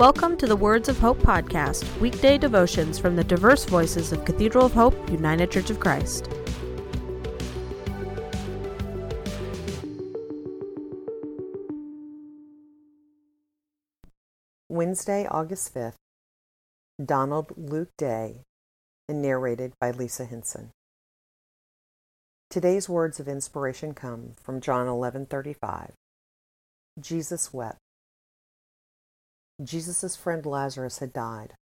Welcome to the Words of Hope podcast, weekday devotions from the diverse voices of Cathedral of Hope, United Church of Christ. Wednesday, August 5th, Donald Luke Day, and narrated by Lisa Henson. Today's words of inspiration come from John 11:35. Jesus wept. Jesus' friend Lazarus had died.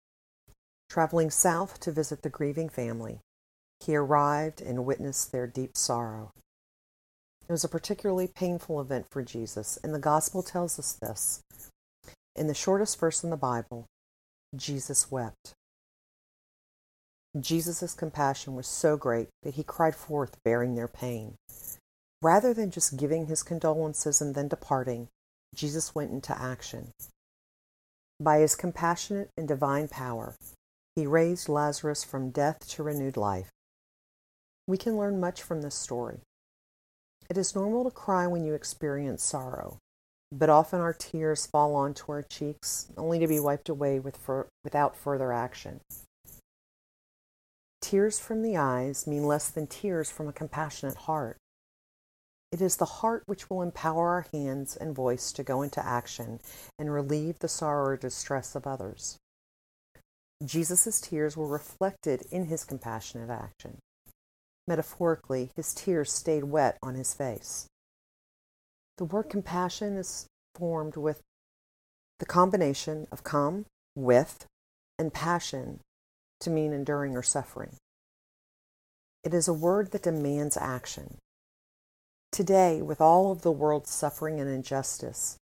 Traveling south to visit the grieving family, he arrived and witnessed their deep sorrow. It was a particularly painful event for Jesus, and the gospel tells us this. In the shortest verse in the Bible, Jesus wept. Jesus' compassion was so great that he cried forth bearing their pain. Rather than just giving his condolences and then departing, Jesus went into action. By his compassionate and divine power, he raised Lazarus from death to renewed life. We can learn much from this story. It is normal to cry when you experience sorrow, but often our tears fall onto our cheeks only to be wiped away with for, without further action. Tears from the eyes mean less than tears from a compassionate heart. It is the heart which will empower our hands and voice to go into action and relieve the sorrow or distress of others. Jesus' tears were reflected in his compassionate action. Metaphorically, his tears stayed wet on his face. The word compassion is formed with the combination of come, with, and passion to mean enduring or suffering. It is a word that demands action. Today, with all of the world's suffering and injustice,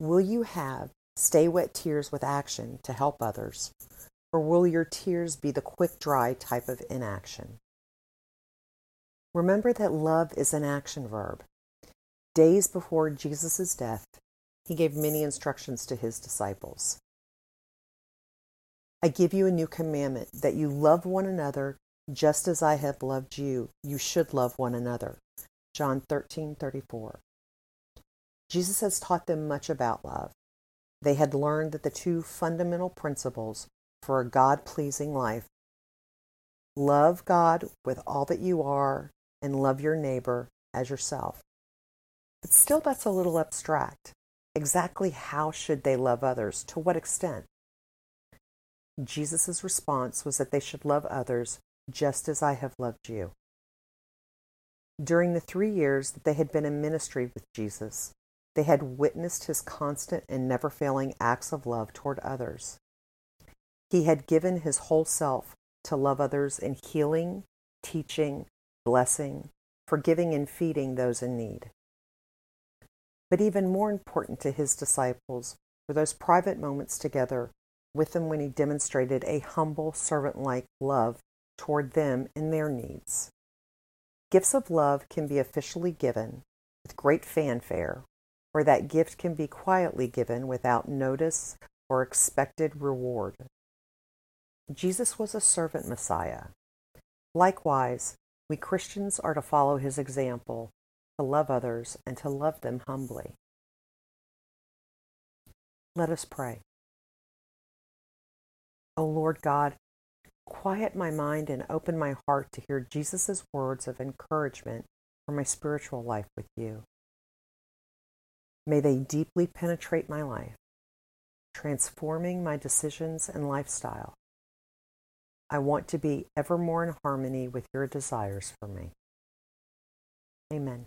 will you have stay wet tears with action to help others, or will your tears be the quick dry type of inaction? Remember that love is an action verb. Days before Jesus' death, he gave many instructions to his disciples. I give you a new commandment that you love one another just as I have loved you. You should love one another. John 13:34. Jesus has taught them much about love. They had learned that the two fundamental principles for a God-pleasing life love God with all that you are and love your neighbor as yourself. But still that's a little abstract. Exactly how should they love others? To what extent? Jesus' response was that they should love others just as I have loved you. During the three years that they had been in ministry with Jesus, they had witnessed his constant and never failing acts of love toward others. He had given his whole self to love others in healing, teaching, blessing, forgiving, and feeding those in need. But even more important to his disciples were those private moments together with them when he demonstrated a humble, servant like love toward them and their needs. Gifts of love can be officially given with great fanfare, or that gift can be quietly given without notice or expected reward. Jesus was a servant Messiah. Likewise, we Christians are to follow his example, to love others, and to love them humbly. Let us pray. O Lord God, quiet my mind and open my heart to hear Jesus' words of encouragement for my spiritual life with you. May they deeply penetrate my life, transforming my decisions and lifestyle. I want to be ever more in harmony with your desires for me. Amen.